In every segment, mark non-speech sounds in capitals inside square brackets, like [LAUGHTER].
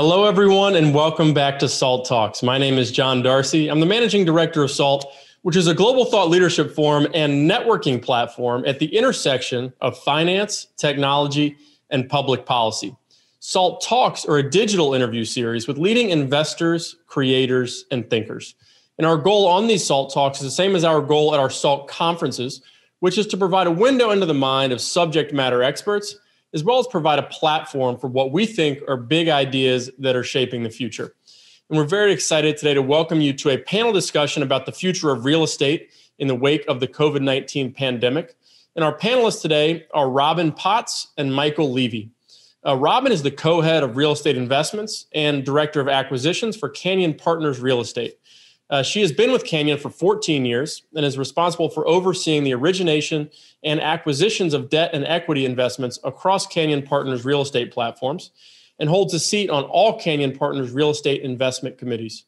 Hello, everyone, and welcome back to SALT Talks. My name is John Darcy. I'm the managing director of SALT, which is a global thought leadership forum and networking platform at the intersection of finance, technology, and public policy. SALT Talks are a digital interview series with leading investors, creators, and thinkers. And our goal on these SALT Talks is the same as our goal at our SALT conferences, which is to provide a window into the mind of subject matter experts as well as provide a platform for what we think are big ideas that are shaping the future. And we're very excited today to welcome you to a panel discussion about the future of real estate in the wake of the COVID 19 pandemic. And our panelists today are Robin Potts and Michael Levy. Uh, Robin is the co head of real estate investments and director of acquisitions for Canyon Partners Real Estate. Uh, she has been with Canyon for 14 years and is responsible for overseeing the origination and acquisitions of debt and equity investments across Canyon Partners real estate platforms and holds a seat on all Canyon Partners real estate investment committees.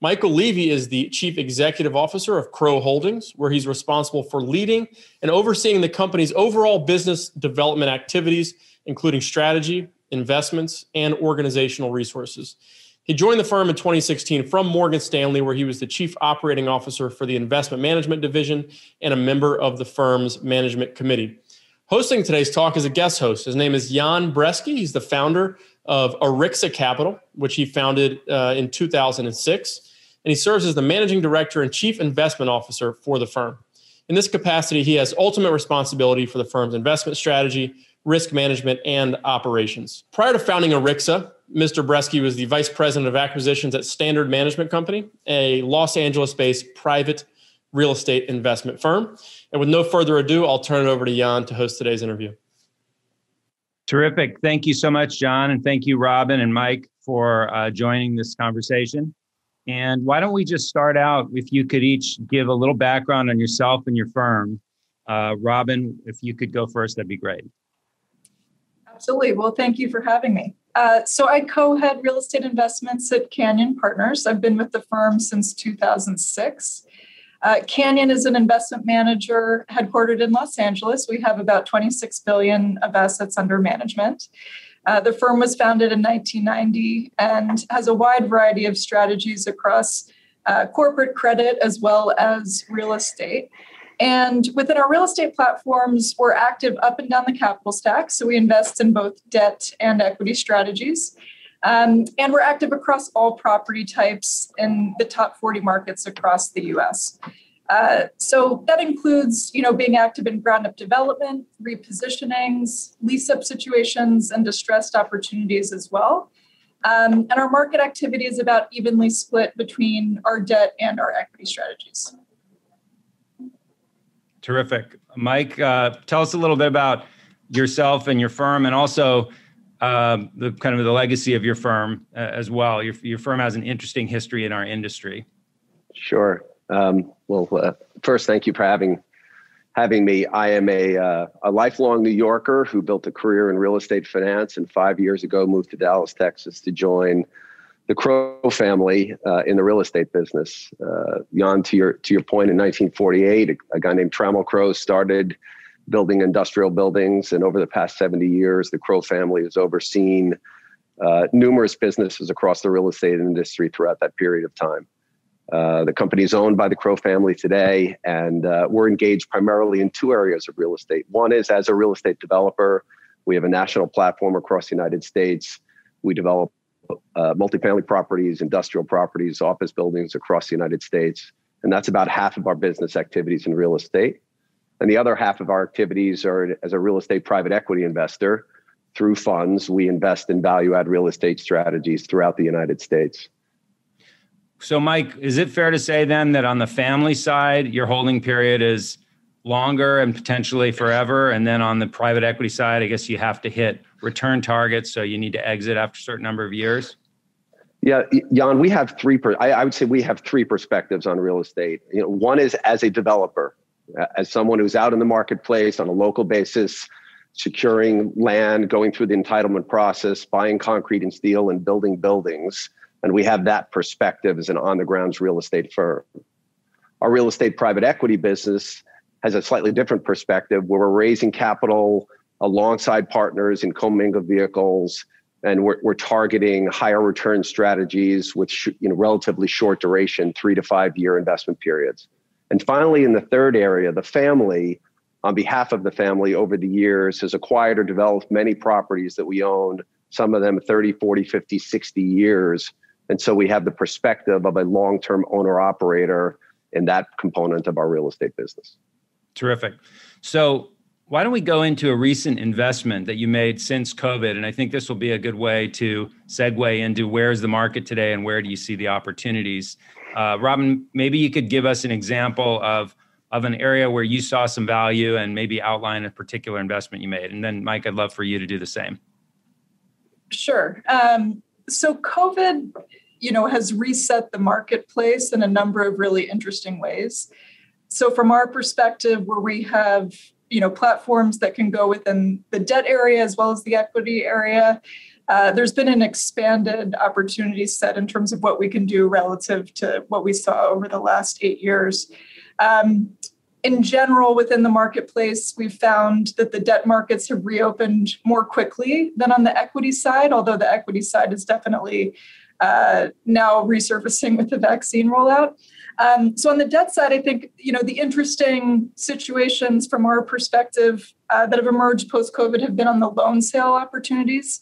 Michael Levy is the chief executive officer of Crow Holdings, where he's responsible for leading and overseeing the company's overall business development activities, including strategy, investments, and organizational resources. He joined the firm in 2016 from Morgan Stanley, where he was the chief operating officer for the investment management division and a member of the firm's management committee. Hosting today's talk is a guest host. His name is Jan Brzeski. He's the founder of Arixa Capital, which he founded uh, in 2006. And he serves as the managing director and chief investment officer for the firm. In this capacity, he has ultimate responsibility for the firm's investment strategy, risk management, and operations. Prior to founding Arixa, Mr. Brzeski was the vice president of acquisitions at Standard Management Company, a Los Angeles based private real estate investment firm. And with no further ado, I'll turn it over to Jan to host today's interview. Terrific. Thank you so much, John. And thank you, Robin and Mike, for uh, joining this conversation. And why don't we just start out if you could each give a little background on yourself and your firm. Uh, Robin, if you could go first, that'd be great. Absolutely. Well, thank you for having me. Uh, so I co-head real estate investments at Canyon Partners. I've been with the firm since 2006. Uh, Canyon is an investment manager headquartered in Los Angeles. We have about 26 billion of assets under management. Uh, the firm was founded in 1990 and has a wide variety of strategies across uh, corporate credit as well as real estate. And within our real estate platforms, we're active up and down the capital stack. So we invest in both debt and equity strategies. Um, and we're active across all property types in the top 40 markets across the US. Uh, so that includes, you know, being active in ground up development, repositionings, lease up situations, and distressed opportunities as well. Um, and our market activity is about evenly split between our debt and our equity strategies. Terrific. Mike, uh, tell us a little bit about yourself and your firm and also um, the kind of the legacy of your firm uh, as well. Your, your firm has an interesting history in our industry. Sure. Um, well, uh, first, thank you for having having me. I am a uh, a lifelong New Yorker who built a career in real estate finance, and five years ago moved to Dallas, Texas, to join the Crow family uh, in the real estate business. Uh, Jan, to your to your point, in 1948, a, a, guy named Trammell Crow started building industrial buildings, and over the past 70 years, the Crow family has overseen uh, numerous businesses across the real estate industry throughout that period of time. Uh, the company is owned by the Crow family today, and uh, we're engaged primarily in two areas of real estate. One is as a real estate developer. We have a national platform across the United States. We develop uh, multifamily properties, industrial properties, office buildings across the United States. And that's about half of our business activities in real estate. And the other half of our activities are as a real estate private equity investor. Through funds, we invest in value add real estate strategies throughout the United States. So, Mike, is it fair to say then that on the family side, your holding period is longer and potentially forever? And then on the private equity side, I guess you have to hit return targets, so you need to exit after a certain number of years? Yeah, Jan, we have three. Per, I, I would say we have three perspectives on real estate. You know, one is as a developer, as someone who's out in the marketplace on a local basis, securing land, going through the entitlement process, buying concrete and steel, and building buildings. And we have that perspective as an on the grounds real estate firm. Our real estate private equity business has a slightly different perspective where we're raising capital alongside partners in commingled vehicles, and we're, we're targeting higher return strategies with sh- you know relatively short duration, three to five year investment periods. And finally, in the third area, the family, on behalf of the family over the years, has acquired or developed many properties that we owned, some of them 30, 40, 50, 60 years. And so we have the perspective of a long term owner operator in that component of our real estate business. Terrific. So, why don't we go into a recent investment that you made since COVID? And I think this will be a good way to segue into where's the market today and where do you see the opportunities. Uh, Robin, maybe you could give us an example of of an area where you saw some value and maybe outline a particular investment you made. And then, Mike, I'd love for you to do the same. Sure. Um, so, COVID, you know, has reset the marketplace in a number of really interesting ways. So, from our perspective, where we have you know platforms that can go within the debt area as well as the equity area. Uh, there's been an expanded opportunity set in terms of what we can do relative to what we saw over the last eight years. Um, in general within the marketplace we've found that the debt markets have reopened more quickly than on the equity side although the equity side is definitely uh, now resurfacing with the vaccine rollout um, so on the debt side, I think you know the interesting situations from our perspective uh, that have emerged post COVID have been on the loan sale opportunities.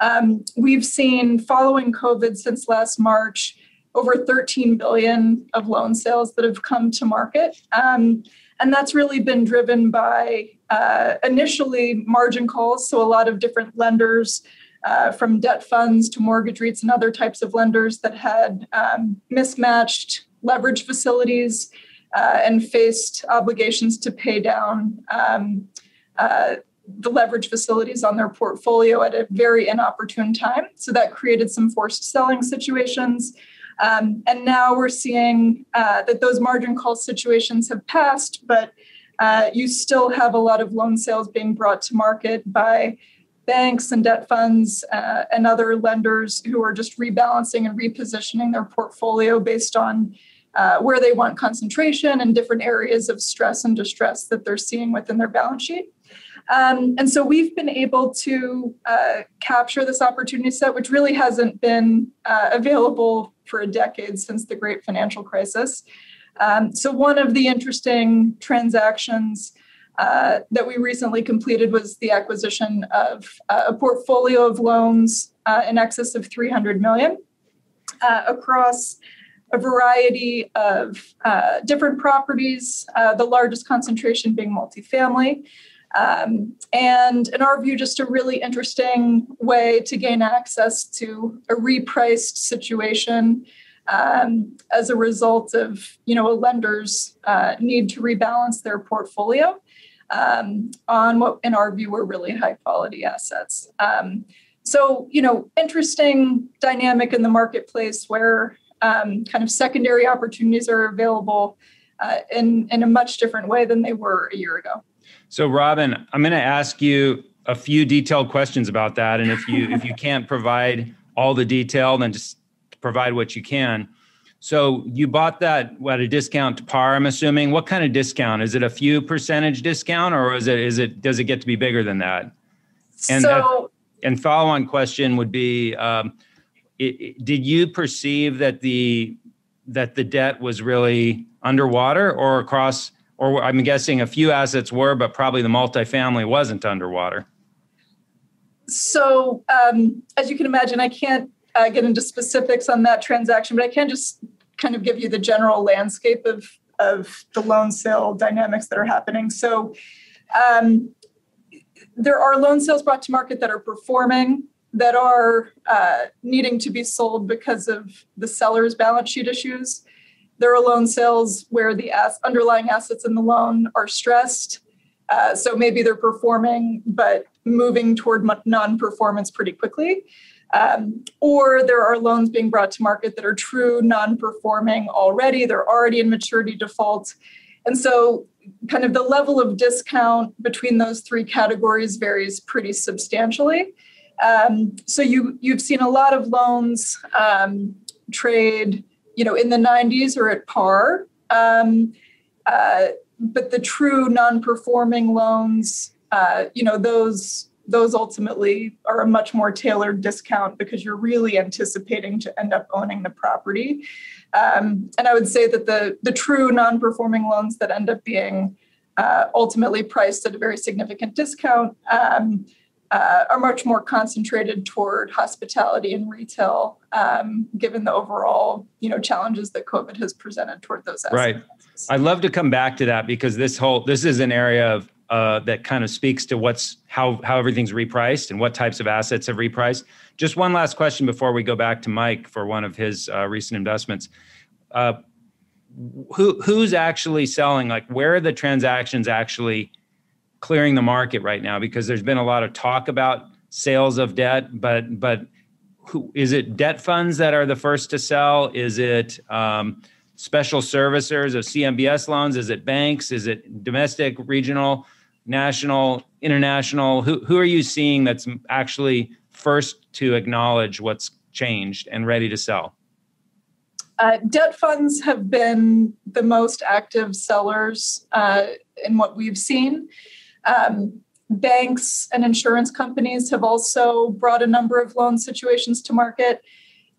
Um, we've seen following COVID since last March over 13 billion of loan sales that have come to market. Um, and that's really been driven by uh, initially margin calls. So, a lot of different lenders, uh, from debt funds to mortgage REITs and other types of lenders that had um, mismatched leverage facilities uh, and faced obligations to pay down um, uh, the leverage facilities on their portfolio at a very inopportune time. So that created some forced selling situations. Um, and now we're seeing uh, that those margin call situations have passed, but uh, you still have a lot of loan sales being brought to market by banks and debt funds uh, and other lenders who are just rebalancing and repositioning their portfolio based on uh, where they want concentration and different areas of stress and distress that they're seeing within their balance sheet. Um, and so we've been able to uh, capture this opportunity set, which really hasn't been uh, available for a decade since the great financial crisis. Um, so, one of the interesting transactions uh, that we recently completed was the acquisition of uh, a portfolio of loans uh, in excess of 300 million uh, across a variety of uh, different properties, uh, the largest concentration being multifamily. Um, and in our view, just a really interesting way to gain access to a repriced situation um, as a result of you know a lender's uh, need to rebalance their portfolio um, on what in our view were really high quality assets. Um, so you know interesting dynamic in the marketplace where um, kind of secondary opportunities are available uh, in, in a much different way than they were a year ago. So, Robin, I'm going to ask you a few detailed questions about that, and if you [LAUGHS] if you can't provide all the detail, then just provide what you can. So, you bought that at a discount to par. I'm assuming. What kind of discount? Is it a few percentage discount, or is it is it does it get to be bigger than that? And so, and follow on question would be. Um, it, did you perceive that the that the debt was really underwater or across or I'm guessing a few assets were, but probably the multifamily wasn't underwater. So, um, as you can imagine, I can't uh, get into specifics on that transaction, but I can just kind of give you the general landscape of of the loan sale dynamics that are happening. So, um, there are loan sales brought to market that are performing that are uh, needing to be sold because of the seller's balance sheet issues. There are loan sales where the as- underlying assets in the loan are stressed. Uh, so maybe they're performing, but moving toward non performance pretty quickly. Um, or there are loans being brought to market that are true non performing already, they're already in maturity default. And so, kind of the level of discount between those three categories varies pretty substantially. Um, so you you've seen a lot of loans um, trade, you know, in the 90s or at par. Um, uh, but the true non-performing loans, uh, you know, those those ultimately are a much more tailored discount because you're really anticipating to end up owning the property. Um, and I would say that the the true non-performing loans that end up being uh, ultimately priced at a very significant discount um, uh, are much more concentrated toward hospitality and retail, um, given the overall you know challenges that COVID has presented toward those. Assets. Right. I'd love to come back to that because this whole this is an area of uh, that kind of speaks to what's how how everything's repriced and what types of assets have repriced. Just one last question before we go back to Mike for one of his uh, recent investments. Uh, who who's actually selling? Like, where are the transactions actually? Clearing the market right now because there's been a lot of talk about sales of debt, but but who, is it debt funds that are the first to sell? Is it um, special servicers of CMBS loans? Is it banks? Is it domestic, regional, national, international? Who who are you seeing that's actually first to acknowledge what's changed and ready to sell? Uh, debt funds have been the most active sellers uh, in what we've seen. Um, banks and insurance companies have also brought a number of loan situations to market.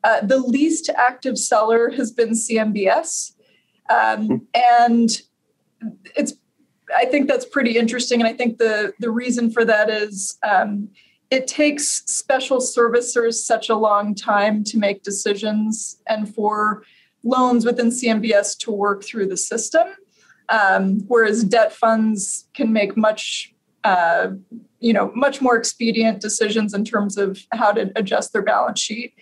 Uh, the least active seller has been CMBS. Um, hmm. and it's I think that's pretty interesting. And I think the, the reason for that is um, it takes special servicers such a long time to make decisions and for loans within CMBS to work through the system. Um, whereas debt funds can make much, uh, you know, much more expedient decisions in terms of how to adjust their balance sheet.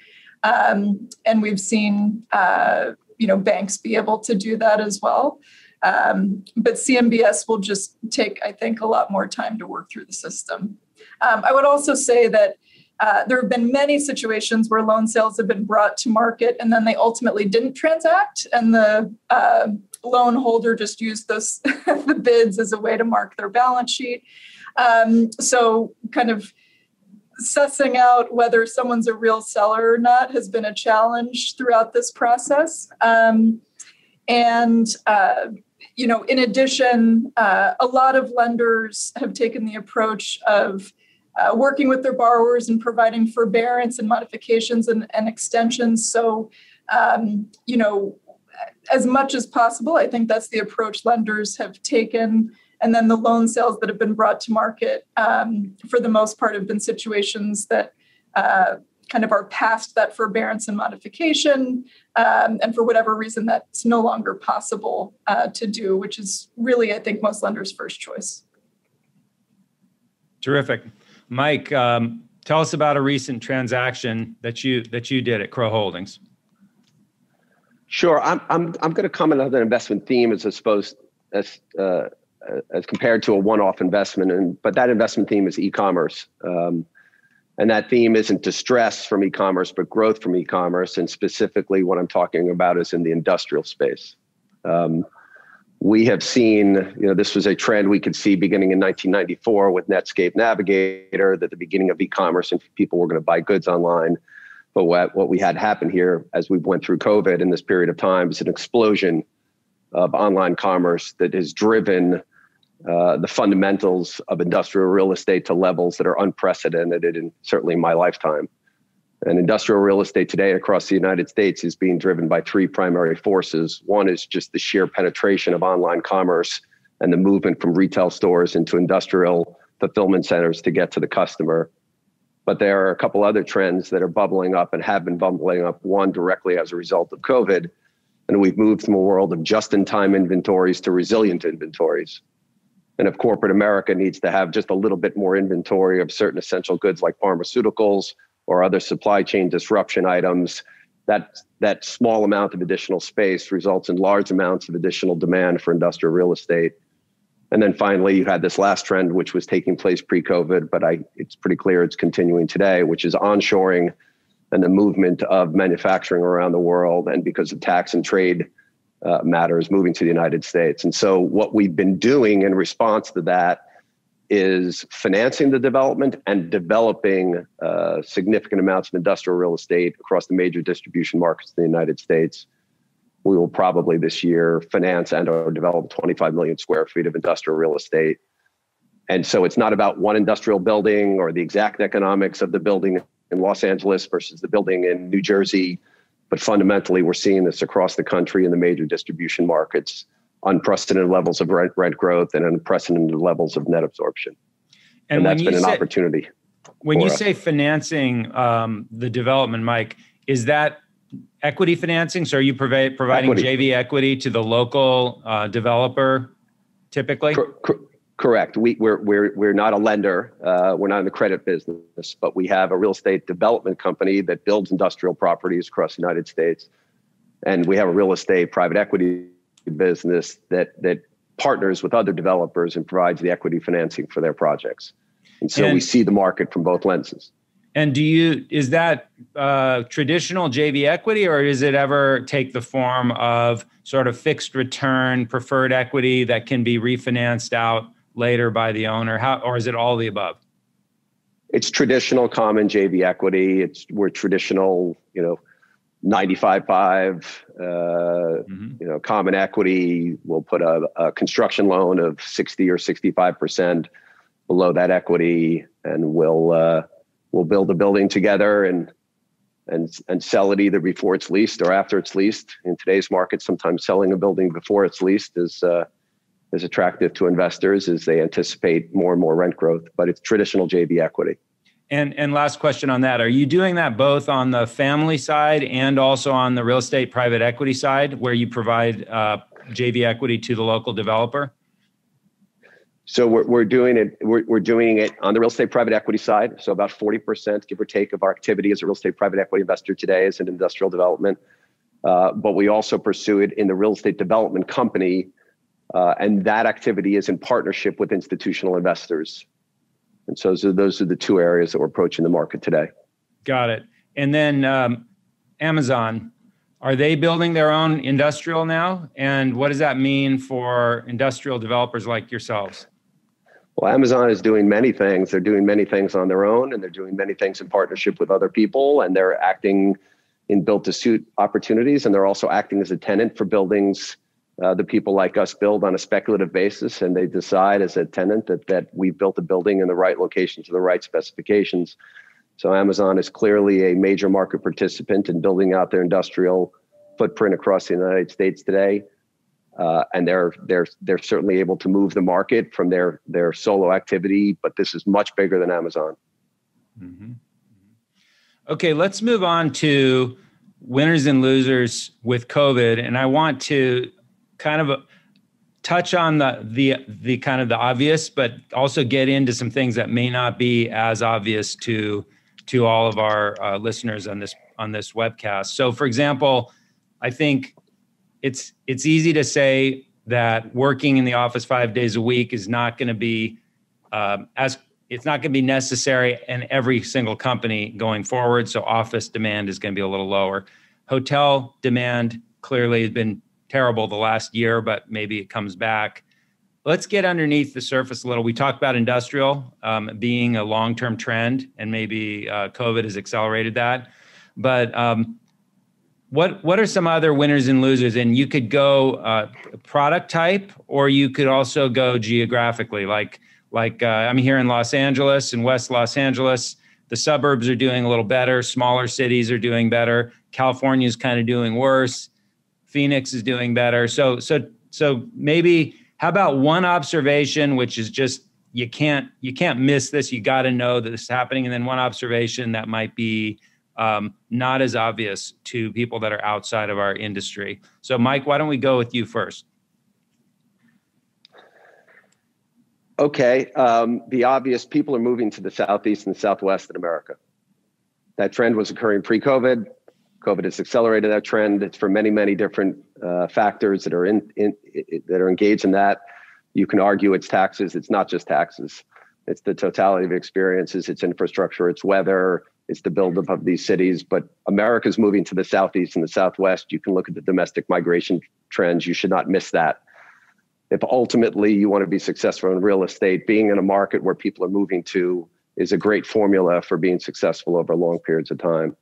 Um, and we've seen, uh, you know, banks be able to do that as well. Um, but CMBS will just take, I think, a lot more time to work through the system. Um, I would also say that uh, there have been many situations where loan sales have been brought to market and then they ultimately didn't transact, and the uh, loan holder just used those [LAUGHS] the bids as a way to mark their balance sheet. Um, so, kind of sussing out whether someone's a real seller or not has been a challenge throughout this process. Um, and uh, you know, in addition, uh, a lot of lenders have taken the approach of uh, working with their borrowers and providing forbearance and modifications and, and extensions. So, um, you know, as much as possible, I think that's the approach lenders have taken. And then the loan sales that have been brought to market, um, for the most part, have been situations that uh, kind of are past that forbearance and modification. Um, and for whatever reason, that's no longer possible uh, to do, which is really, I think, most lenders' first choice. Terrific. Mike, um, tell us about a recent transaction that you that you did at Crow Holdings. Sure, I'm I'm I'm going to comment on the investment theme as opposed as uh, as compared to a one-off investment, and but that investment theme is e-commerce, um, and that theme isn't distress from e-commerce, but growth from e-commerce, and specifically what I'm talking about is in the industrial space. Um, we have seen, you know, this was a trend we could see beginning in 1994 with Netscape Navigator, that the beginning of e-commerce and people were going to buy goods online. But what, what we had happen here as we went through COVID in this period of time is an explosion of online commerce that has driven uh, the fundamentals of industrial real estate to levels that are unprecedented in certainly my lifetime. And industrial real estate today across the United States is being driven by three primary forces. One is just the sheer penetration of online commerce and the movement from retail stores into industrial fulfillment centers to get to the customer. But there are a couple other trends that are bubbling up and have been bubbling up. One directly as a result of COVID. And we've moved from a world of just in time inventories to resilient inventories. And if corporate America needs to have just a little bit more inventory of certain essential goods like pharmaceuticals, or other supply chain disruption items, that that small amount of additional space results in large amounts of additional demand for industrial real estate. And then finally, you had this last trend, which was taking place pre-COVID, but I, it's pretty clear it's continuing today, which is onshoring and the movement of manufacturing around the world, and because of tax and trade uh, matters, moving to the United States. And so, what we've been doing in response to that is financing the development and developing uh, significant amounts of industrial real estate across the major distribution markets in the United States. We will probably this year finance and or develop 25 million square feet of industrial real estate. and so it's not about one industrial building or the exact economics of the building in Los Angeles versus the building in New Jersey. But fundamentally, we're seeing this across the country in the major distribution markets unprecedented levels of rent, rent growth and unprecedented levels of net absorption. And, and that's been an say, opportunity. When you us. say financing um, the development, Mike, is that equity financing? So are you provi- providing equity. JV equity to the local uh, developer typically? Cor- cor- correct. We, we're, we're, we're not a lender. Uh, we're not in the credit business, but we have a real estate development company that builds industrial properties across the United States. And we have a real estate private equity business that, that partners with other developers and provides the equity financing for their projects. And so and, we see the market from both lenses. And do you is that uh, traditional JV equity, or does it ever take the form of sort of fixed return preferred equity that can be refinanced out later by the owner? How, or is it all the above? It's traditional common JV equity. It's we're traditional, you know, 95 5 uh, mm-hmm. you know common equity we'll put a, a, construction loan of 60 or 65 percent below that equity and we'll uh, we'll build a building together and and and sell it either before it's leased or after it's leased. In today's market sometimes selling a building before it's leased is uh, is attractive to investors as they anticipate more and more rent growth but it's traditional jv equity. And and last question on that: Are you doing that both on the family side and also on the real estate private equity side, where you provide uh, JV equity to the local developer? So we're, we're doing it. We're, we're doing it on the real estate private equity side. So about forty percent, give or take, of our activity as a real estate private equity investor today is in industrial development. Uh, but we also pursue it in the real estate development company, uh, and that activity is in partnership with institutional investors. And so those are, those are the two areas that we're approaching the market today. Got it. And then um, Amazon, are they building their own industrial now? And what does that mean for industrial developers like yourselves? Well, Amazon is doing many things. They're doing many things on their own, and they're doing many things in partnership with other people, and they're acting in built to suit opportunities, and they're also acting as a tenant for buildings uh, the people like us build on a speculative basis and they decide as a tenant that that we've built a building in the right location to the right specifications so amazon is clearly a major market participant in building out their industrial footprint across the united states today uh, and they're they're they're certainly able to move the market from their their solo activity but this is much bigger than amazon mm-hmm. okay let's move on to winners and losers with covid and i want to kind of touch on the the the kind of the obvious, but also get into some things that may not be as obvious to to all of our uh, listeners on this on this webcast. So, for example, I think it's it's easy to say that working in the office five days a week is not going to be um, as it's not going to be necessary in every single company going forward. So, office demand is going to be a little lower. Hotel demand clearly has been terrible the last year, but maybe it comes back. Let's get underneath the surface a little. We talked about industrial um, being a long term trend, and maybe uh, COVID has accelerated that. But um, what what are some other winners and losers? And you could go uh, product type, or you could also go geographically. Like like uh, I'm here in Los Angeles, in West Los Angeles. The suburbs are doing a little better. Smaller cities are doing better. California is kind of doing worse. Phoenix is doing better. So so so maybe how about one observation, which is just you can't you can't miss this. You got to know that this is happening, and then one observation that might be um, not as obvious to people that are outside of our industry. So, Mike, why don't we go with you first? Okay, um, the obvious people are moving to the southeast and the southwest in America. That trend was occurring pre-COVID. COVID has accelerated that trend. It's for many, many different uh, factors that are in, in, that are engaged in that. You can argue it's taxes. It's not just taxes. It's the totality of experiences. It's infrastructure. It's weather. It's the buildup of these cities. But America's moving to the southeast and the southwest. You can look at the domestic migration trends. You should not miss that. If ultimately you want to be successful in real estate, being in a market where people are moving to is a great formula for being successful over long periods of time.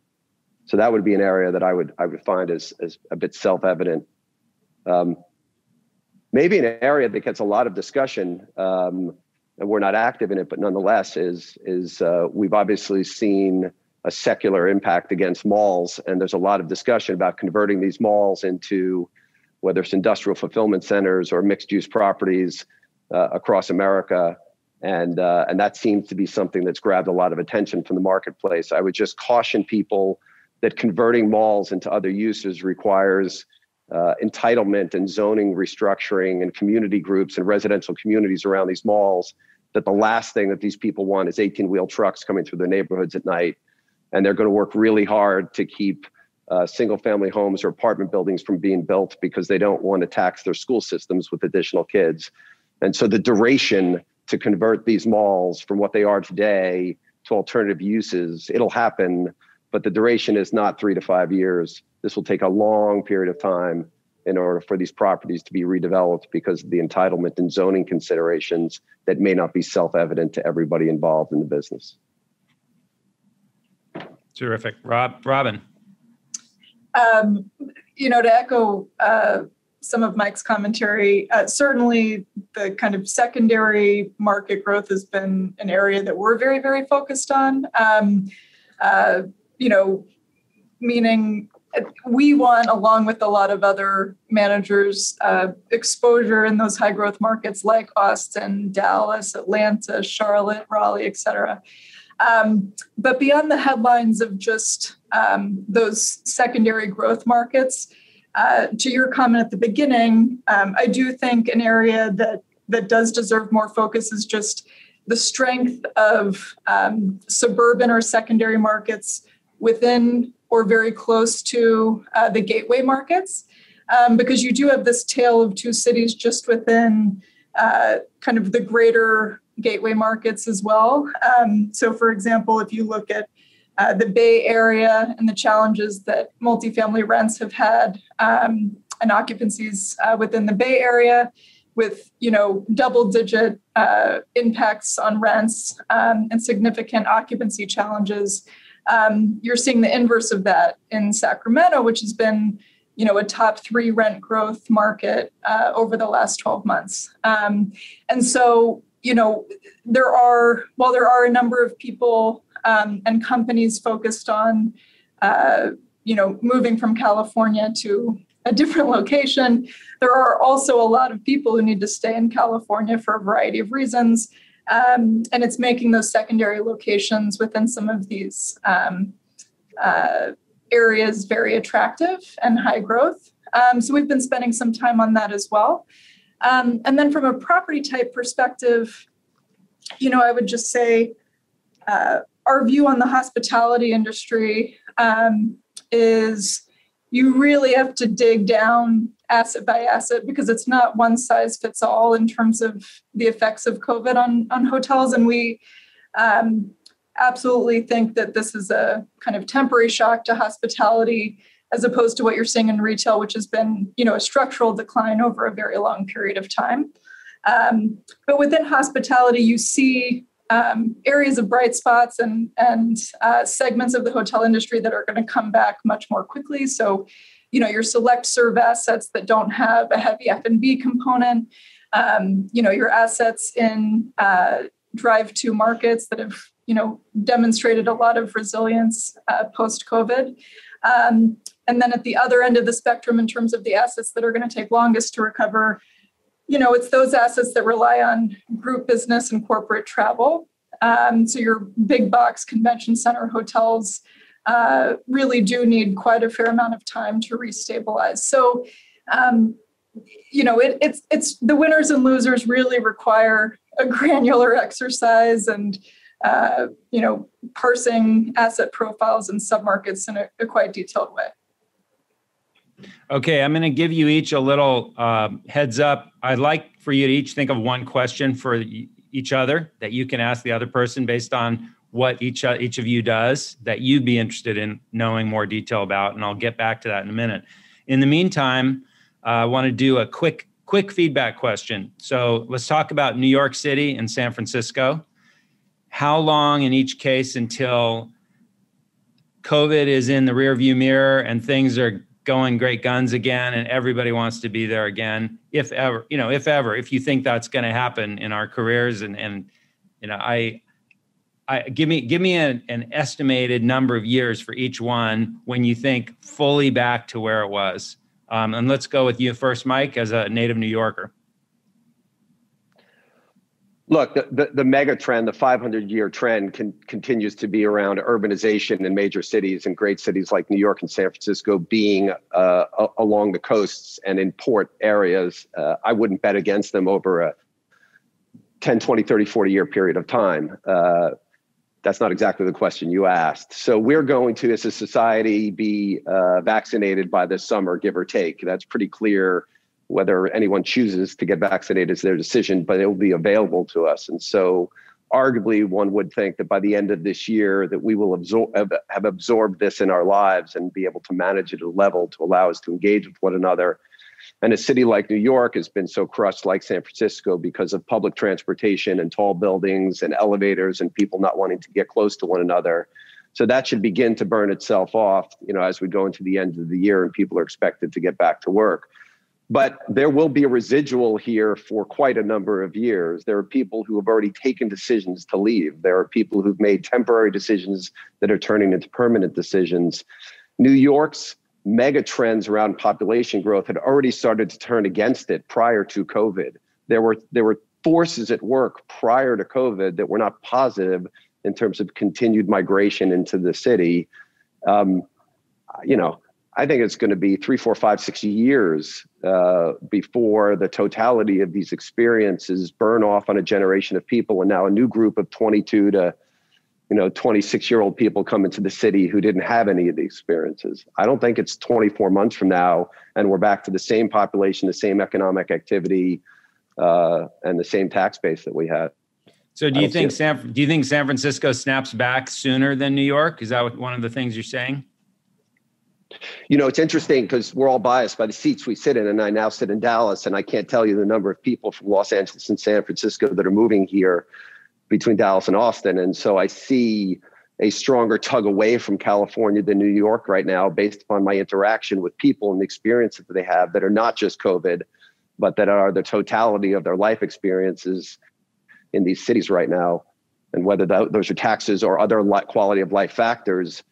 So that would be an area that I would I would find as as a bit self evident. Um, maybe an area that gets a lot of discussion um, we're not active in it, but nonetheless, is is uh, we've obviously seen a secular impact against malls, and there's a lot of discussion about converting these malls into whether it's industrial fulfillment centers or mixed-use properties uh, across America, and uh, and that seems to be something that's grabbed a lot of attention from the marketplace. I would just caution people that converting malls into other uses requires uh, entitlement and zoning restructuring and community groups and residential communities around these malls that the last thing that these people want is 18 wheel trucks coming through their neighborhoods at night. And they're going to work really hard to keep uh, single family homes or apartment buildings from being built because they don't want to tax their school systems with additional kids. And so the duration to convert these malls from what they are today to alternative uses, it'll happen, but the duration is not three to five years. This will take a long period of time in order for these properties to be redeveloped because of the entitlement and zoning considerations that may not be self-evident to everybody involved in the business. Terrific. Rob, Robin. Um, you know, to echo uh, some of Mike's commentary, uh, certainly the kind of secondary market growth has been an area that we're very, very focused on. Um, uh, you know, meaning we want, along with a lot of other managers, uh, exposure in those high growth markets like Austin, Dallas, Atlanta, Charlotte, Raleigh, et cetera. Um, but beyond the headlines of just um, those secondary growth markets, uh, to your comment at the beginning, um, I do think an area that that does deserve more focus is just the strength of um, suburban or secondary markets within or very close to uh, the gateway markets, um, because you do have this tale of two cities just within uh, kind of the greater gateway markets as well. Um, so, for example, if you look at uh, the Bay Area and the challenges that multifamily rents have had um, and occupancies uh, within the Bay Area, with you know double-digit uh, impacts on rents um, and significant occupancy challenges. Um, you're seeing the inverse of that in Sacramento, which has been you know a top three rent growth market uh, over the last 12 months um, and so you know, there are, while there are a number of people um, and companies focused on, uh, you know, moving from California to a different [LAUGHS] location, there are also a lot of people who need to stay in California for a variety of reasons. Um, and it's making those secondary locations within some of these um, uh, areas very attractive and high growth. Um, so we've been spending some time on that as well. Um, and then from a property type perspective, you know, I would just say uh, our view on the hospitality industry um, is you really have to dig down asset by asset because it's not one size fits all in terms of the effects of COVID on, on hotels. And we um, absolutely think that this is a kind of temporary shock to hospitality as opposed to what you're seeing in retail, which has been, you know, a structural decline over a very long period of time. Um, but within hospitality, you see um, areas of bright spots and and uh, segments of the hotel industry that are going to come back much more quickly. So, you know, your select serve assets that don't have a heavy F and B component. Um, you know, your assets in uh, drive to markets that have you know demonstrated a lot of resilience uh, post COVID. Um, and then at the other end of the spectrum, in terms of the assets that are going to take longest to recover, you know, it's those assets that rely on group business and corporate travel. Um, so your big box convention center hotels uh, really do need quite a fair amount of time to restabilize. So, um, you know, it, it's it's the winners and losers really require a [LAUGHS] granular exercise and uh, you know parsing asset profiles and submarkets in a, a quite detailed way. Okay, I'm going to give you each a little uh, heads up. I'd like for you to each think of one question for each other that you can ask the other person based on what each uh, each of you does that you'd be interested in knowing more detail about, and I'll get back to that in a minute. In the meantime, uh, I want to do a quick quick feedback question. So let's talk about New York City and San Francisco. How long in each case until COVID is in the rearview mirror and things are going great guns again and everybody wants to be there again if ever you know if ever if you think that's going to happen in our careers and and you know i I, give me give me an, an estimated number of years for each one when you think fully back to where it was. Um, and let's go with you first, Mike, as a native New Yorker. Look, the, the, the, mega trend, the 500 year trend con- continues to be around urbanization in major cities and great cities like New York and San Francisco being uh, a- along the coasts and in port areas. Uh, I wouldn't bet against them over a 10, 20, 30, 40 year period of time. Uh, that's not exactly the question you asked. So we're going to, as a society, be uh, vaccinated by this summer, give or take. That's pretty clear. Whether anyone chooses to get vaccinated is their decision, but it will be available to us. And so, arguably, one would think that by the end of this year, that we will absorb have absorbed this in our lives and be able to manage it at a level to allow us to engage with one another and a city like New York has been so crushed, like San Francisco, because of public transportation and tall buildings and elevators and people not wanting to get close to one another. So that should begin to burn itself off, you know, as we go into the end of the year and people are expected to get back to work. But there will be a residual here for quite a number of years. There are people who have already taken decisions to leave. There are people who've made temporary decisions that are turning into permanent decisions. New York's mega trends around population growth had already started to turn against it prior to COVID. There were there were forces at work prior to COVID that were not positive in terms of continued migration into the city. Um, you know, I think it's going to be three, four, five, six years uh, before the totality of these experiences burn off on a generation of people, and now a new group of 22 to you know 26 year old people come into the city who didn't have any of the experiences. I don't think it's 24 months from now and we're back to the same population the same economic activity uh, and the same tax base that we had. So do you think san do you think san francisco snaps back sooner than new york? Is that one of the things you're saying? You know it's interesting because we're all biased by the seats we sit in and i now sit in dallas and i can't tell you the number of people from los angeles and san francisco that are moving here between Dallas and Austin. And so I see a stronger tug away from California than New York right now, based upon my interaction with people and the experiences that they have that are not just COVID, but that are the totality of their life experiences in these cities right now. And whether that, those are taxes or other quality of life factors,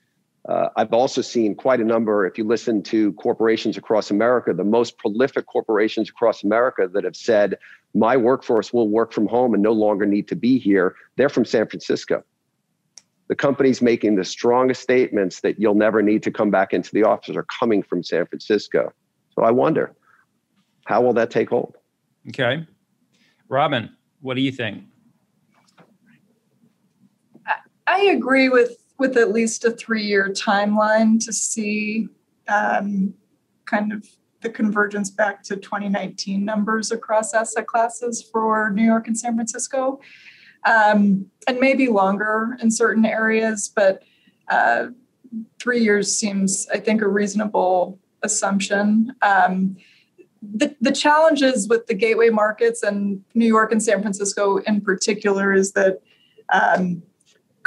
uh, I've also seen quite a number, if you listen to corporations across America, the most prolific corporations across America that have said, my workforce will work from home and no longer need to be here, they're from San Francisco. The companies making the strongest statements that you'll never need to come back into the office are coming from San Francisco. So I wonder, how will that take hold? Okay. Robin, what do you think? I agree with with at least a three year timeline to see um, kind of the convergence back to 2019 numbers across asset classes for New York and San Francisco, um, and maybe longer in certain areas, but uh, three years seems, I think, a reasonable assumption. Um, the, the challenges with the gateway markets and New York and San Francisco in particular is that um,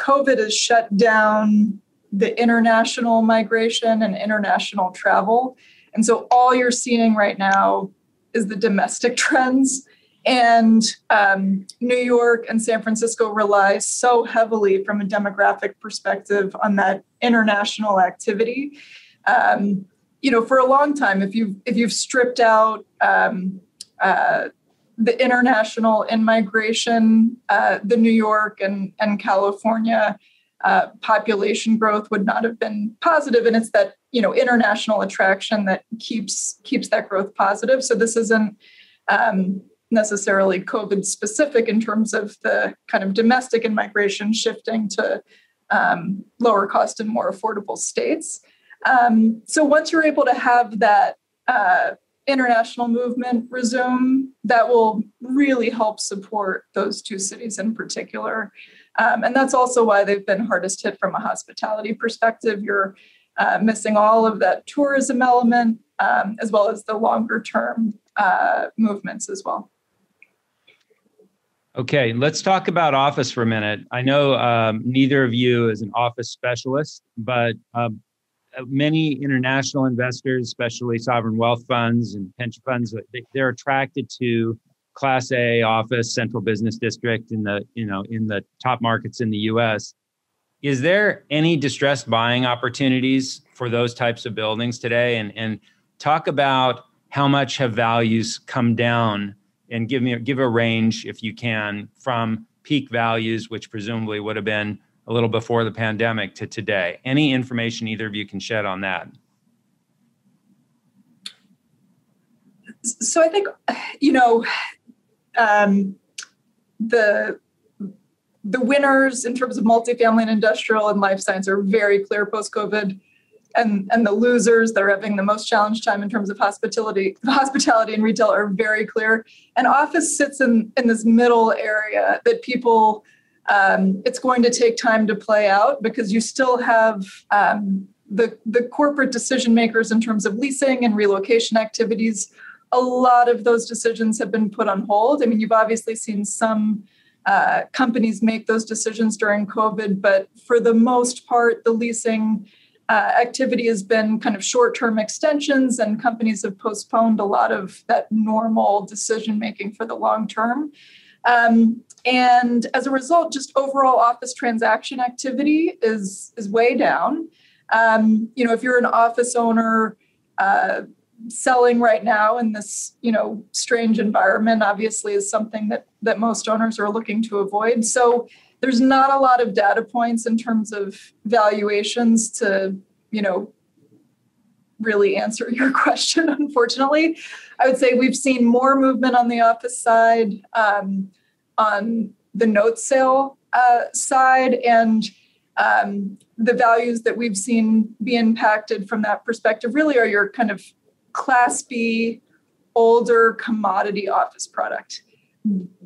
COVID has shut down the international migration and international travel. And so all you're seeing right now is the domestic [LAUGHS] trends. And um, New York and San Francisco rely so heavily from a demographic perspective on that international activity. Um, you know, for a long time, if you've if you've stripped out um, uh, the international in migration, uh, the New York and, and California uh, population growth would not have been positive, and it's that you know international attraction that keeps keeps that growth positive. So this isn't um, necessarily COVID specific in terms of the kind of domestic in migration shifting to um, lower cost and more affordable states. Um, so once you're able to have that uh, international movement resume, that will really help support those two cities in particular. Um, and that's also why they've been hardest hit from a hospitality perspective. You're uh, missing all of that tourism element, um, as well as the longer term uh, movements as well. Okay, let's talk about office for a minute. I know um, neither of you is an office specialist, but um, Uh, many international investors, especially sovereign wealth funds and pension funds, uh, they, are attracted to Class A office, central business district in the you know in the top markets in the U.S. Is there any distressed buying opportunities for those types of buildings today? And and talk about how much have values come down, and give me give a range if you can from peak values, which presumably would have been a little before the pandemic to today. Any information either of you can shed on that? So I think, you know, um, the the winners in terms of multifamily and industrial and life science are very clear post COVID, and and the losers that are having the most challenged time in terms of hospitality, [LAUGHS] hospitality and retail are very clear. And office sits in in this middle area that people um, it's going to take time to play out because you still have um, the, the corporate decision makers in terms of leasing and relocation activities. A lot of those decisions have been put on hold. I mean, you've obviously seen some uh, companies make those decisions during COVID, but for the most part, the leasing uh, activity has been kind of short term extensions, and companies have postponed a lot of that normal decision making for the long term. Um, and as a result, just overall office transaction activity is is way down. Um, you know, if you're an office owner uh, selling right now in this you know strange environment, obviously is something that that most owners are looking to avoid. So there's not a lot of data points in terms of valuations to you know really answer [LAUGHS] your question unfortunately i would say we've seen more movement on the office side um, on the note sale uh, side and um, the values that we've seen be impacted from that perspective really are your kind of class b older commodity office product.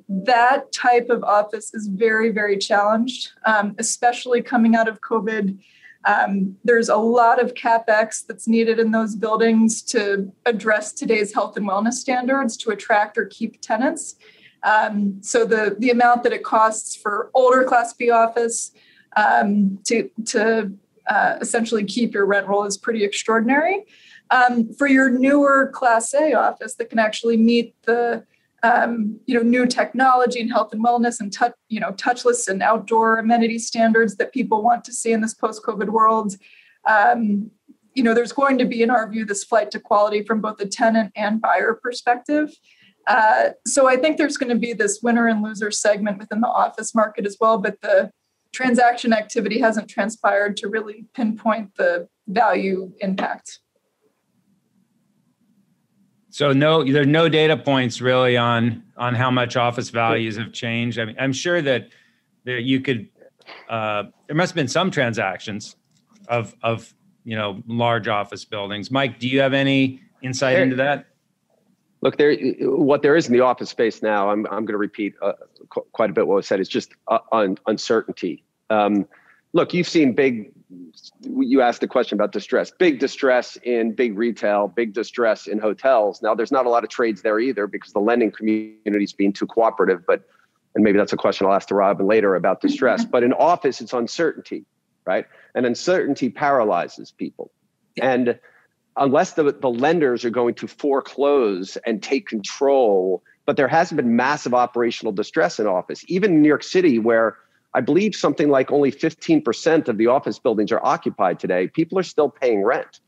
That type of office is very very challenged um, especially coming out of covid um, there's a lot of capex that's needed in those buildings to address today's health and wellness standards to attract or keep tenants um, so the the amount that it costs for older Class B office um, to to uh, essentially keep your rent roll is pretty extraordinary. Um, for your newer Class A office that can actually meet the um, you know new technology and health and wellness and touch you know touchless and outdoor amenity standards that people want to see in this post-COVID world. Um, you know, there's going to be, in our view, this flight to quality from both the tenant and buyer perspective. Uh, so I think there's going to be this winner and loser segment within the office market as well, but the transaction activity hasn't transpired to really pinpoint the value impact. So no, there are no data points really on on how much office values have changed. I mean, I'm sure that that you could. Uh, there must have been some transactions of of you know large office buildings. Mike, do you have any insight there, into that? Look, there. What there is in the office space now, I'm I'm going to repeat uh, qu- quite a bit what was said. Is just uh, un- uncertainty. Um, look, you've seen big. You asked the question about distress. Big distress in big retail. Big distress in hotels. Now, there's not a lot of trades there either because the lending community is being too cooperative. But and maybe that's a question I'll ask to Robin later about distress. Mm-hmm. But in office, it's uncertainty, right? And uncertainty paralyzes people. And unless the, the lenders are going to foreclose and take control, but there hasn't been massive operational distress in office. Even in New York City, where I believe something like only 15% of the office buildings are occupied today, people are still paying rent.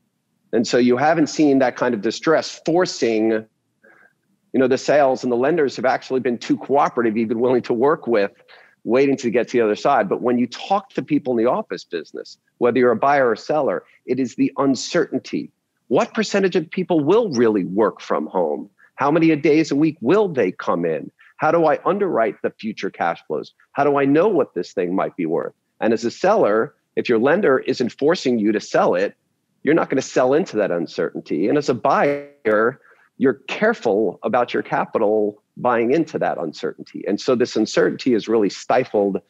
And so you haven't seen that kind of distress forcing, you know, the sales and the lenders have actually been too cooperative, even willing to work with, waiting to get to the other side. But when you talk to people in the office business, whether you're a buyer or seller, it is the uncertainty what percentage of people will really work from home? How many days a week will they come in? How do I underwrite the future cash flows? How do I know what this thing might be worth? And as a seller, if your lender isn't forcing you to sell it, you're not going to sell into that uncertainty. And as a buyer, you're careful about your capital buying into that uncertainty. And so this uncertainty has really stifled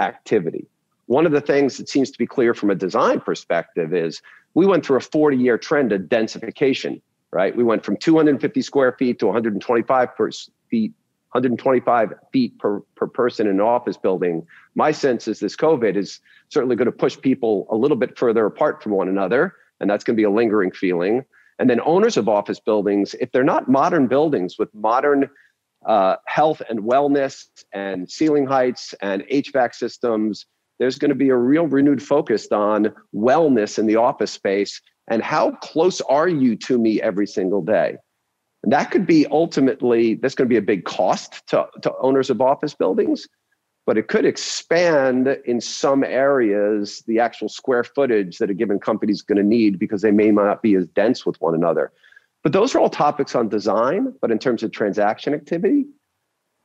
activity. One of the things that seems to be clear from a design perspective is we went through a 40 year trend of densification, right? We went from 250 square feet to 125 per feet, 125 feet per, per person in an office building. My sense is this COVID is certainly going to push people a little bit further apart from one another. and that's going to be a lingering feeling. And then owners of office buildings, if they're not modern buildings with modern uh, health and wellness and ceiling heights and HVAC systems, there's going to be a real renewed focus on wellness in the office space and how close are you to me every single day. That could be ultimately, that's going to be a big cost to, to owners of office buildings but it could expand in some areas the actual square footage that a given company is going to need because they may not be as dense with one another. But those are all topics on design. But in terms of transaction activity,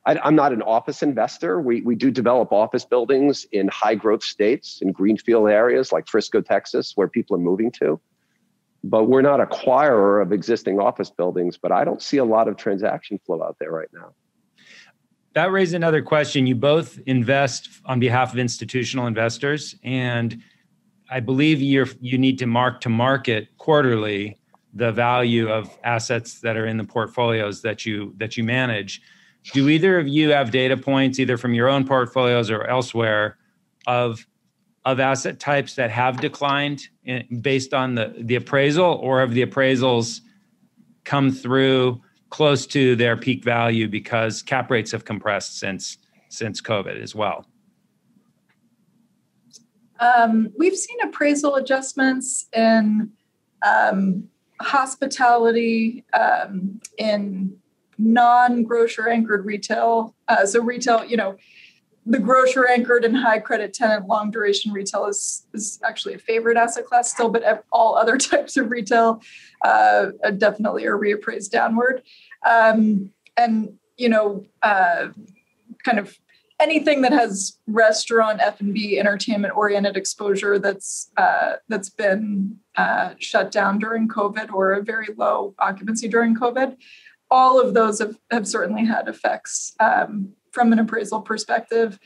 I, am not an office investor. We, we do develop office buildings in high growth states, in greenfield areas like Frisco, Texas, where people are moving to. But we're not acquirer of existing office buildings. But I don't see a lot of transaction flow out there right now that raises another question. You both invest on behalf of institutional investors, and I believe you you need to mark to market quarterly the value of assets that are in the portfolios that you that you manage. Do either of you have data points, either from your own portfolios or elsewhere, of of asset types that have declined in, based on the the appraisal, or have the appraisals come through? close to their peak value because cap rates have compressed since since COVID as well. Um, we've seen appraisal adjustments in um, hospitality, um, in non-grocer anchored retail. Uh, so retail, you know, the grocer anchored and high credit tenant long duration retail is, is actually a favorite asset class still, but all other [LAUGHS] types of retail uh, definitely are reappraised downward. Um, and, you know, uh, kind of anything that has restaurant f&b entertainment oriented exposure that's uh, that's been uh, shut down during covid or a very low occupancy during covid all of those have, have certainly had effects um, from an appraisal perspective.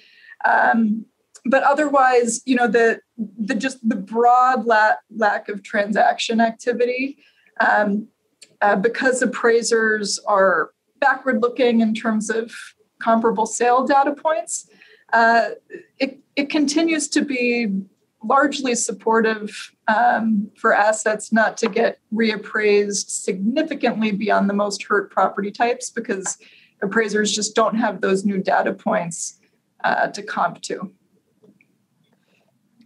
Um, but otherwise, you know, the the just the broad la- lack of transaction activity, um, uh, because appraisers are backward looking in terms of comparable sale data points. Uh, it, it continues to be largely supportive um, for assets not to get reappraised significantly beyond the most hurt property types because appraisers just don't have those new data points uh, to comp to.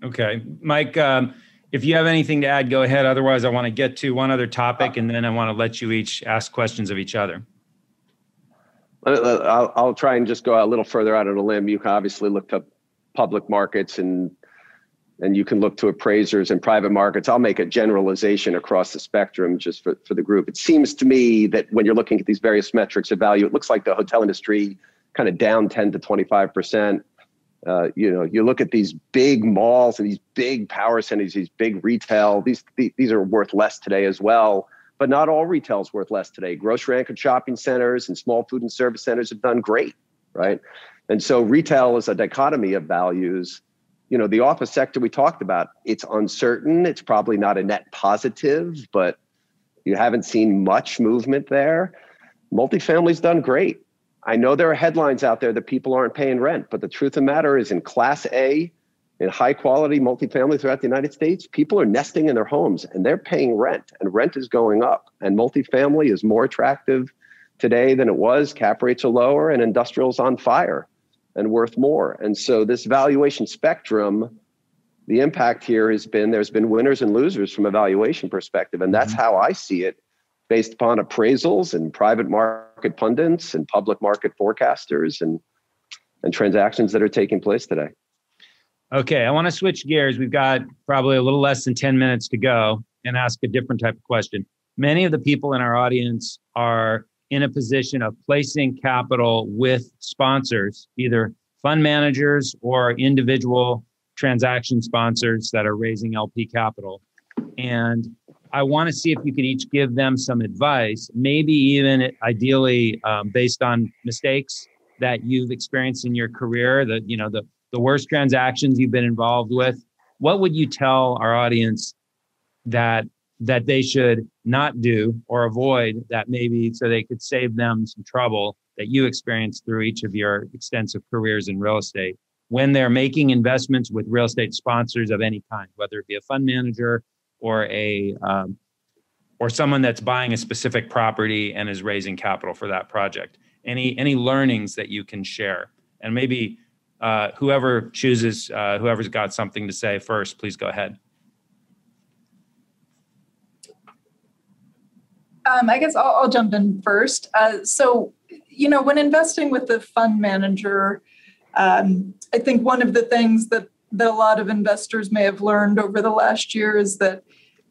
Okay, Mike, um, if you have anything to add, go ahead. Otherwise, I want to get to one other topic and then I want to let you each ask questions of each other. I'll, I'll try and just go a little further out on a limb. You obviously look up public markets and and you can look to appraisers and private markets. I'll make a generalization across the spectrum just for, for the group. It seems to me that when you're looking at these various metrics of value, it looks like the hotel industry kind of down 10 to 25%. Uh, you know, you look at these big malls and these big power centers, these big retail, these, these are worth less today as well. But not all retail is worth less today. Grocery anchored shopping centers and small food and service centers have done great, right? And so retail is a dichotomy of values you know the office sector we talked about it's uncertain. It's probably not a net positive but you haven't seen much movement there. Multifamily's done great. I know there are headlines out there that people aren't paying rent but the truth of the matter is in class a in high quality multifamily throughout the united states people are nesting in their homes and they're paying rent and rent is going up. And multifamily is more attractive today than it was. Cap rates are lower and industrial's on fire and worth more. And so this valuation spectrum, the impact here has been there's been winners and losers from a valuation perspective. And that's mm-hmm. how I see it based upon appraisals and private market pundits and public market forecasters and and transactions that are taking place today. Okay, I want to switch gears. We've got probably a little less than 10 minutes to go and ask a different type of question. Many of the people in our audience are in a position of placing capital with sponsors, either fund managers or individual transaction sponsors that are raising LP capital. And I want to see if you could each give them some advice, maybe even ideally um, based on mistakes that you've experienced in your career, the you know the the worst transactions you've been involved with. What would you tell our audience that that they should not do or avoid that maybe so they could save them some trouble that you experienced through each of your extensive careers in real estate when they're making investments with real estate sponsors of any kind, whether it be a fund manager or a um, or someone that's buying a specific property and is raising capital for that project. Any any learnings that you can share, and maybe uh, whoever chooses, uh, whoever's got something to say first, please go ahead. Um, I guess I'll, I'll, jump in first. Uh, so, you know, when investing with the fund manager, um, I think one of the things that that a lot of investors may have learned over the last year is that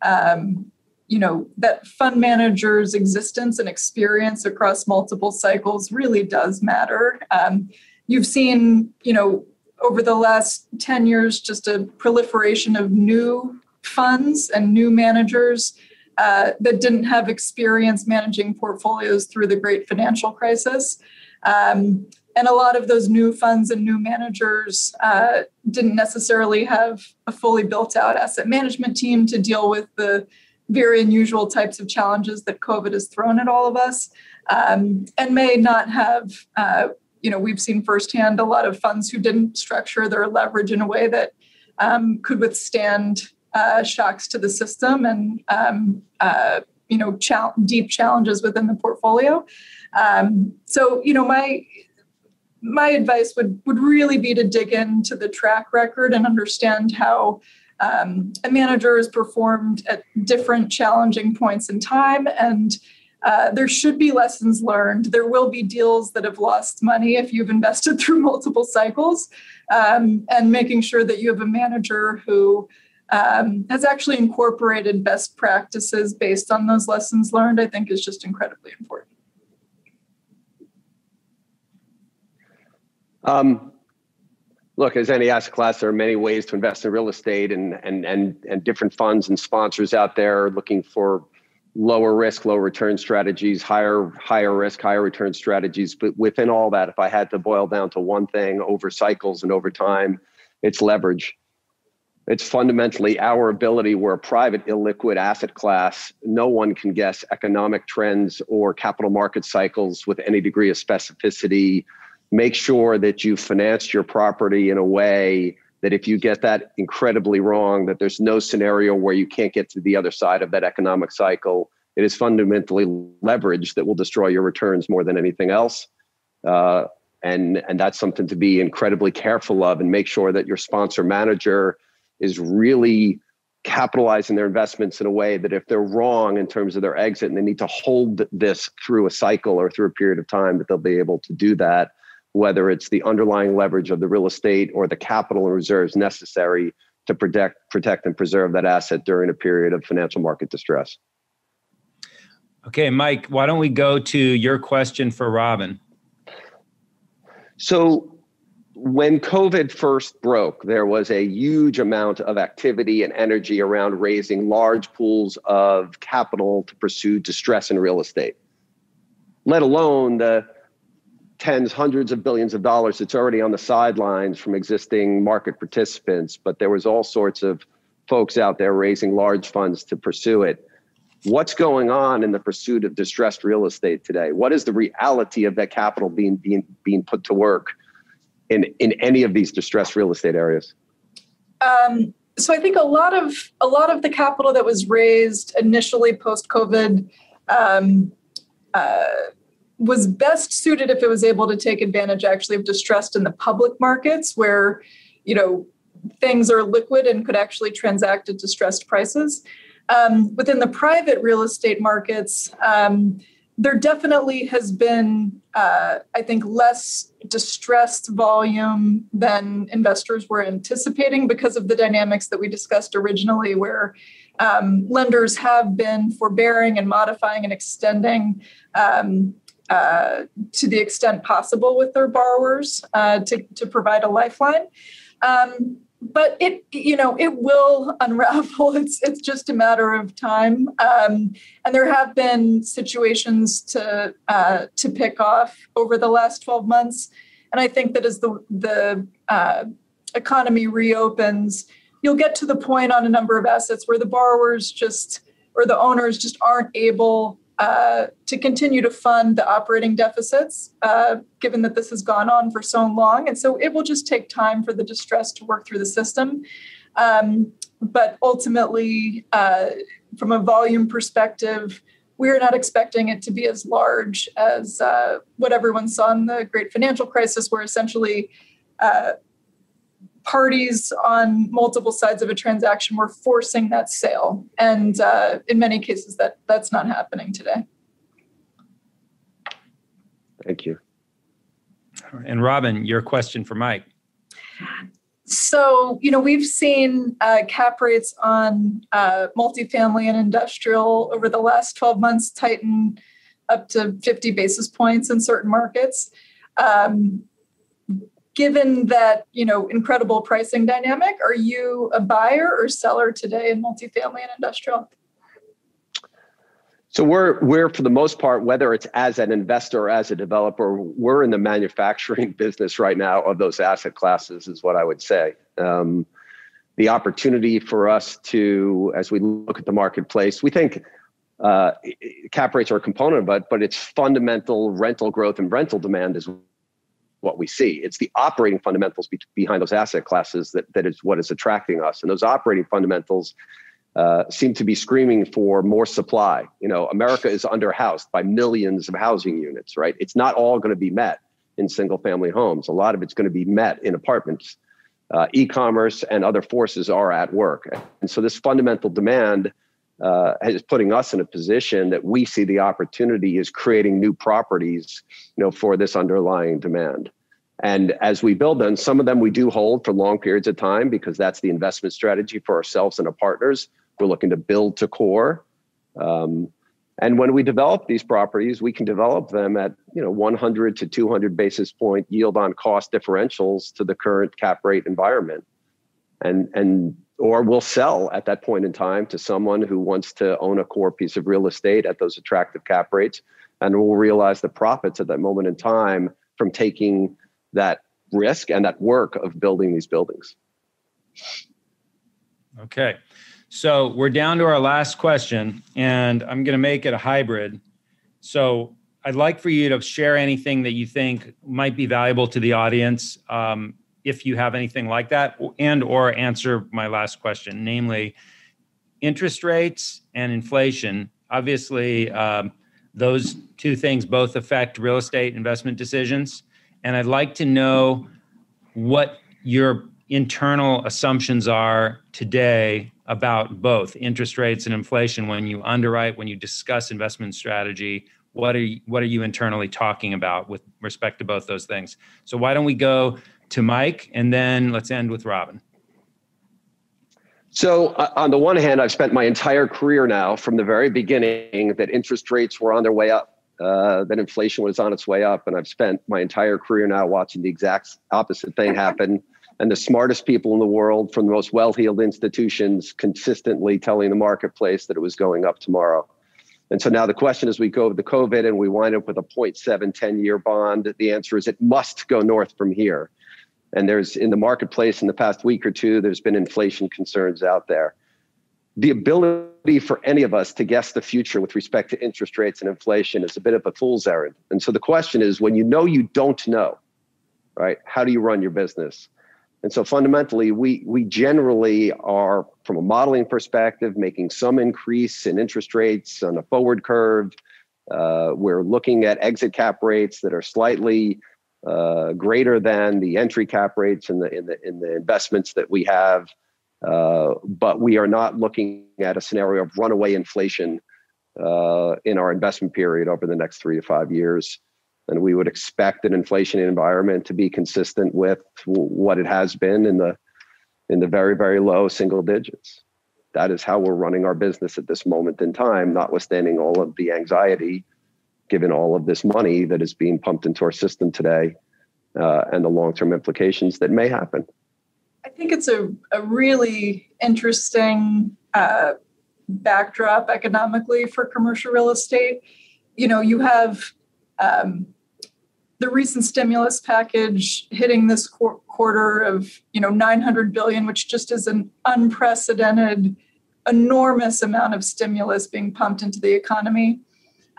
um, you know that fund managers existence and experience across multiple cycles really does matter um, you've seen you know over the last 10 years just a proliferation of new funds and new managers uh, that didn't have experience managing portfolios through the great financial crisis um, and a lot of those new funds and new managers uh, didn't necessarily have a fully built out asset management team to deal with the very unusual types of challenges that COVID has thrown at all of us, um, and may not have. Uh, you know, we've seen firsthand a lot of funds who didn't structure their leverage in a way that um, could withstand uh, shocks to the system and um, uh, you know deep challenges within the portfolio. Um, so you know, my my advice would would really be to dig into the track record and understand how um, a manager has performed at different challenging points in time and uh, there should be lessons learned. There will be deals that have lost money if you've invested [LAUGHS] through multiple cycles, um, and making sure that you have a manager who um, has actually incorporated best practices based on those lessons learned, I think is just incredibly important. Um, look, as any asset class, there are many ways to invest in real estate, and and and and different funds and sponsors out there looking for lower risk, low return strategies, higher higher risk, higher return strategies. But within all that, if I had to boil down to one thing over cycles and over time, it's leverage. It's fundamentally our ability. We're a private, illiquid asset class. No one can guess economic trends or capital market cycles with any degree of specificity make sure that you financed your property in a way that if you get that incredibly wrong, that there's no scenario where you can't get to the other side of that economic cycle. It is fundamentally leverage that will destroy your returns more than anything else. Uh, and, and that's something to be incredibly careful of and make sure that your sponsor manager is really capitalizing their investments in a way that if they're wrong in terms of their exit and they need to hold this through a cycle or through a period of time, that they'll be able to do that whether it's the underlying leverage of the real estate or the capital and reserves necessary to protect, protect and preserve that asset during a period of financial market distress. Okay, Mike, why don't we go to your question for Robin? So, when COVID first broke, there was a huge amount of activity and energy around raising large pools of capital to pursue distress in real estate, let alone the tens, hundreds of billions of dollars that's already on the sidelines from existing market participants, but there was all sorts of folks out there raising large funds to pursue it. What's going on in the pursuit of distressed real estate today? What is the reality of that capital being being being put to work in in any of these distressed real estate areas? Um, so I think a lot of a lot of the capital that was raised initially post COVID um, uh, was best suited if it was able to take advantage actually of distressed in the public markets where you know things are liquid and could actually transact at distressed prices um, within the private real estate markets um, there definitely has been uh, i think less distressed volume than investors were anticipating because of the dynamics that we discussed originally where um, lenders have been forbearing and modifying and extending um, uh, to the extent possible with their borrowers uh, to, to provide a lifeline. Um, but it, you know, it will [LAUGHS] unravel. It's it's just a matter of time. Um, and there have been situations to uh, to pick off over the last twelve months. And I think that as the the uh, economy reopens, you'll get to the point on a number of assets where the borrowers just or the owners just aren't able uh, to continue to fund the operating deficits, uh, given that this has gone on for so long. And so it will just take time for the distress to work through the system. Um, but ultimately, uh, from a volume perspective, we're not expecting it to be as large as uh, what everyone saw in the great financial crisis, where essentially uh, parties on multiple sides of a transaction were forcing that sale. And uh, in many cases, that that's not happening today. Thank you. And Robin, your question for Mike. So, you know, we've seen uh, cap rates on uh, multifamily and industrial over the last 12 months tighten up to 50 basis points in certain markets. Um, given that, you know, incredible pricing dynamic, are you a buyer or seller today in multifamily and industrial? So we're we're for the most part, whether it's as an investor or as a developer, we're in the manufacturing [LAUGHS] business right now of those asset classes, is what I would say. Um, the opportunity for us to, as we look at the marketplace, we think uh, cap rates are a component, but but it's fundamental rental growth and rental demand is what we see. It's the operating fundamentals be- behind those asset classes that that is what is attracting us, and those operating fundamentals uh, seem to be screaming for more supply. You know, America is underhoused by millions of housing units, right? It's not all going to be met in single family homes. A lot of it's going to be met in apartments. Uh, e-commerce and other forces are at work, and so this fundamental demand uh, is putting us in a position that we see the opportunity is creating new properties, you know, for this underlying demand. And as we build them, some of them we do hold for long periods of time because that's the investment strategy for ourselves and our partners. We're looking to build to core. Um, and when we develop these properties, we can develop them at you know 100 to 200 basis point yield on cost differentials to the current cap rate environment, and and or we'll sell at that point in time to someone who wants to own a core piece of real estate at those attractive cap rates, and we'll realize the profits at that moment in time from taking that risk and that work of building these buildings. Okay. So we're down to our last question, and I'm going to make it a hybrid. So I'd like for you to share anything that you think might be valuable to the audience, um, if you have anything like that, and or answer my last question, namely interest rates and inflation. Obviously, um, those two things both affect real estate investment decisions, and I'd like to know what your internal assumptions are today about both interest rates and inflation when you underwrite, when you discuss investment strategy? What are you, what are you internally talking about with respect to both those things? So why don't we go to Mike and then let's end with Robin. So, uh, on the one hand, I've spent my entire career now from the very beginning that interest rates were on their way up, uh, that inflation was on its way up. And I've spent my entire career now watching the exact opposite thing happen and the smartest people in the world from the most well-heeled institutions consistently telling the marketplace that it was going up tomorrow. And so now the question is we go the COVID and we wind up with a 0.7 10 year bond. The answer is it must go north from here. And there's in the marketplace in the past week or two, there's been inflation concerns out there. The ability for any of us to guess the future with respect to interest rates and inflation is a bit of a fool's errand. And so the question is when you know you don't know, right, how do you run your business? And so fundamentally, we we generally are, from a modeling perspective, making some increase in interest rates on a forward curve. Uh, we're looking at exit cap rates that are slightly uh, greater than the entry cap rates in the in the in the investments that we have. Uh, but we are not looking at a scenario of runaway inflation uh, in our investment period over the next three to five years. And we would expect an inflation environment to be consistent with what it has been in the in the very very low single digits. That is how we're running our business at this moment in time notwithstanding all of the anxiety given all of this money that is being pumped into our system today uh, and the long-term implications that may happen i think it's a, a really interesting uh, backdrop economically for commercial real estate. You know you have um, the recent stimulus package hitting this qu- quarter of you know 900 billion which just is an unprecedented enormous amount of stimulus being pumped into the economy.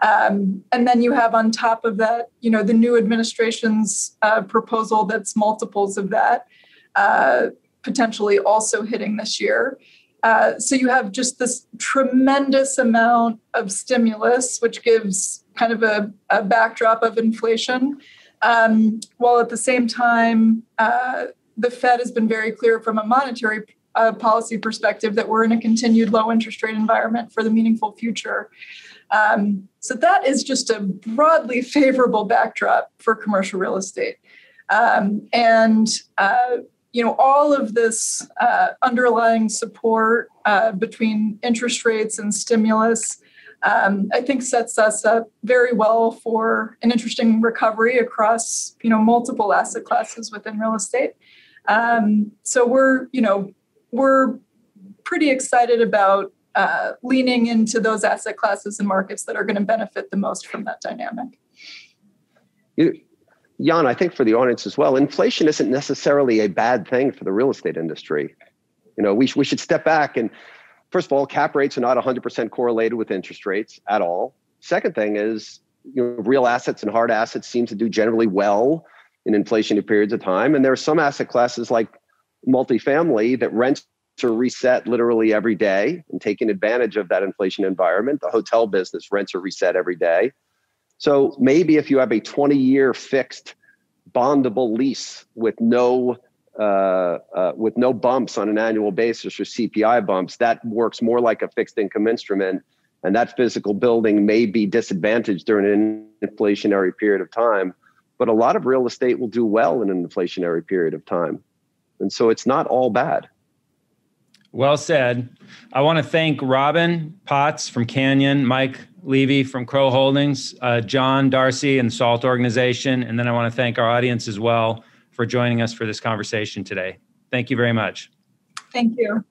Um, and then you have on top of that you know the new administration's uh, proposal that's multiples of that uh, potentially also hitting this year. Uh, so you have just this tremendous amount of stimulus, which gives kind of a, a backdrop of inflation, um, while at the same time, uh, the Fed has been very clear from a monetary uh, policy perspective that we're in a continued low interest rate environment for the meaningful future. Um, so that is just a broadly favorable backdrop for commercial real estate. Um, and uh, you know all of this uh, underlying support uh, between interest rates and stimulus um, i think sets us up very well for an interesting recovery across you know multiple asset classes within real estate. Um, so we're you know we're pretty excited about uh, leaning into those asset classes and markets that are going to benefit the most from that dynamic Jan, I think for the audience as well, inflation isn't necessarily a bad thing for the real estate industry. You know, we, we should step back and first of all, cap rates are not 100% correlated with interest rates at all. Second thing is, you know, real assets and hard assets seem to do generally well in inflationary periods of time. And there are some asset classes like multifamily that rents are reset literally every day and taking advantage of that inflation environment. The hotel business rents are reset every day. So maybe if you have a 20 year fixed bondable lease with no uh, uh, with no bumps on an annual basis or CPI bumps, that works more like a fixed income instrument. And that physical building may be disadvantaged during an inflationary period of time. But a lot of real estate will do well in an inflationary period of time. And so it's not all bad. Well said. I want to thank Robin Potts from Canyon, Mike Levy from Crow Holdings, uh, John Darcy and SALT organization. And then I want to thank our audience as well for joining us for this conversation today. Thank you very much. Thank you.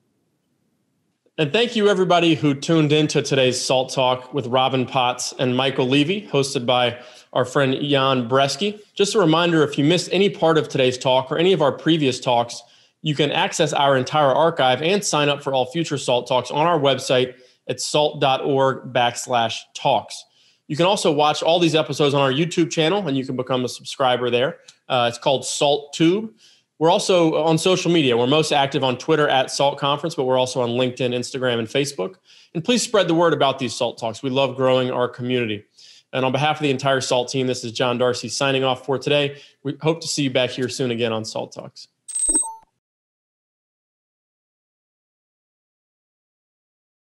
And thank you, everybody who tuned into today's SALT Talk with Robin Potts and Michael Levy, hosted by our friend Jan Brzeski. Just a reminder if you missed any part of today's talk or any of our previous talks, you can access our entire archive and sign up for all future SALT Talks on our website at salt.org backslash talks. You can also watch all these episodes on our YouTube channel and you can become a subscriber there. Uh, it's called Salt Tube. We're also on social media. We're most active on Twitter at Salt Conference, but we're also on LinkedIn, Instagram, and Facebook. And please spread the word about these SALT Talks. We love growing our community. And on behalf of the entire SALT team, this is John Darcy signing off for today. We hope to see you back here soon again on SALT Talks.